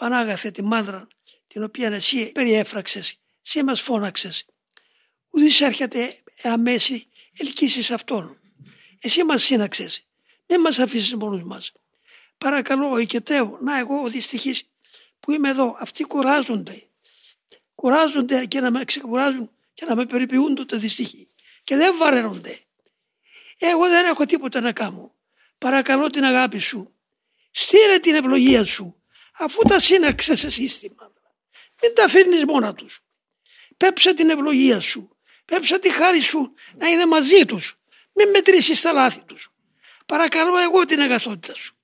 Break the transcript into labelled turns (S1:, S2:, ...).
S1: Πανάγαθε τη μάνδρα την οποία εσύ περιέφραξες, εσύ μας φώναξες. Ουδής έρχεται αμέση ελκύσεις αυτόν. Εσύ μας σύναξες, μην μας αφήσεις μόνους μας. Παρακαλώ, οικετεύω, να εγώ ο δυστυχής που είμαι εδώ, αυτοί κουράζονται. Κουράζονται και να με ξεκουράζουν και να με περιποιούν το δυστυχή. Και δεν βαραίνονται. Εγώ δεν έχω τίποτα να κάνω. Παρακαλώ την αγάπη σου. Στείλε την ευλογία σου. Αφού τα σύναξε σε σύστημα. Μην τα αφήνεις μόνα τους. Πέψε την ευλογία σου. Πέψε τη χάρη σου να είναι μαζί τους. Μην μετρήσεις τα λάθη τους. Παρακαλώ εγώ την αγαθότητα σου.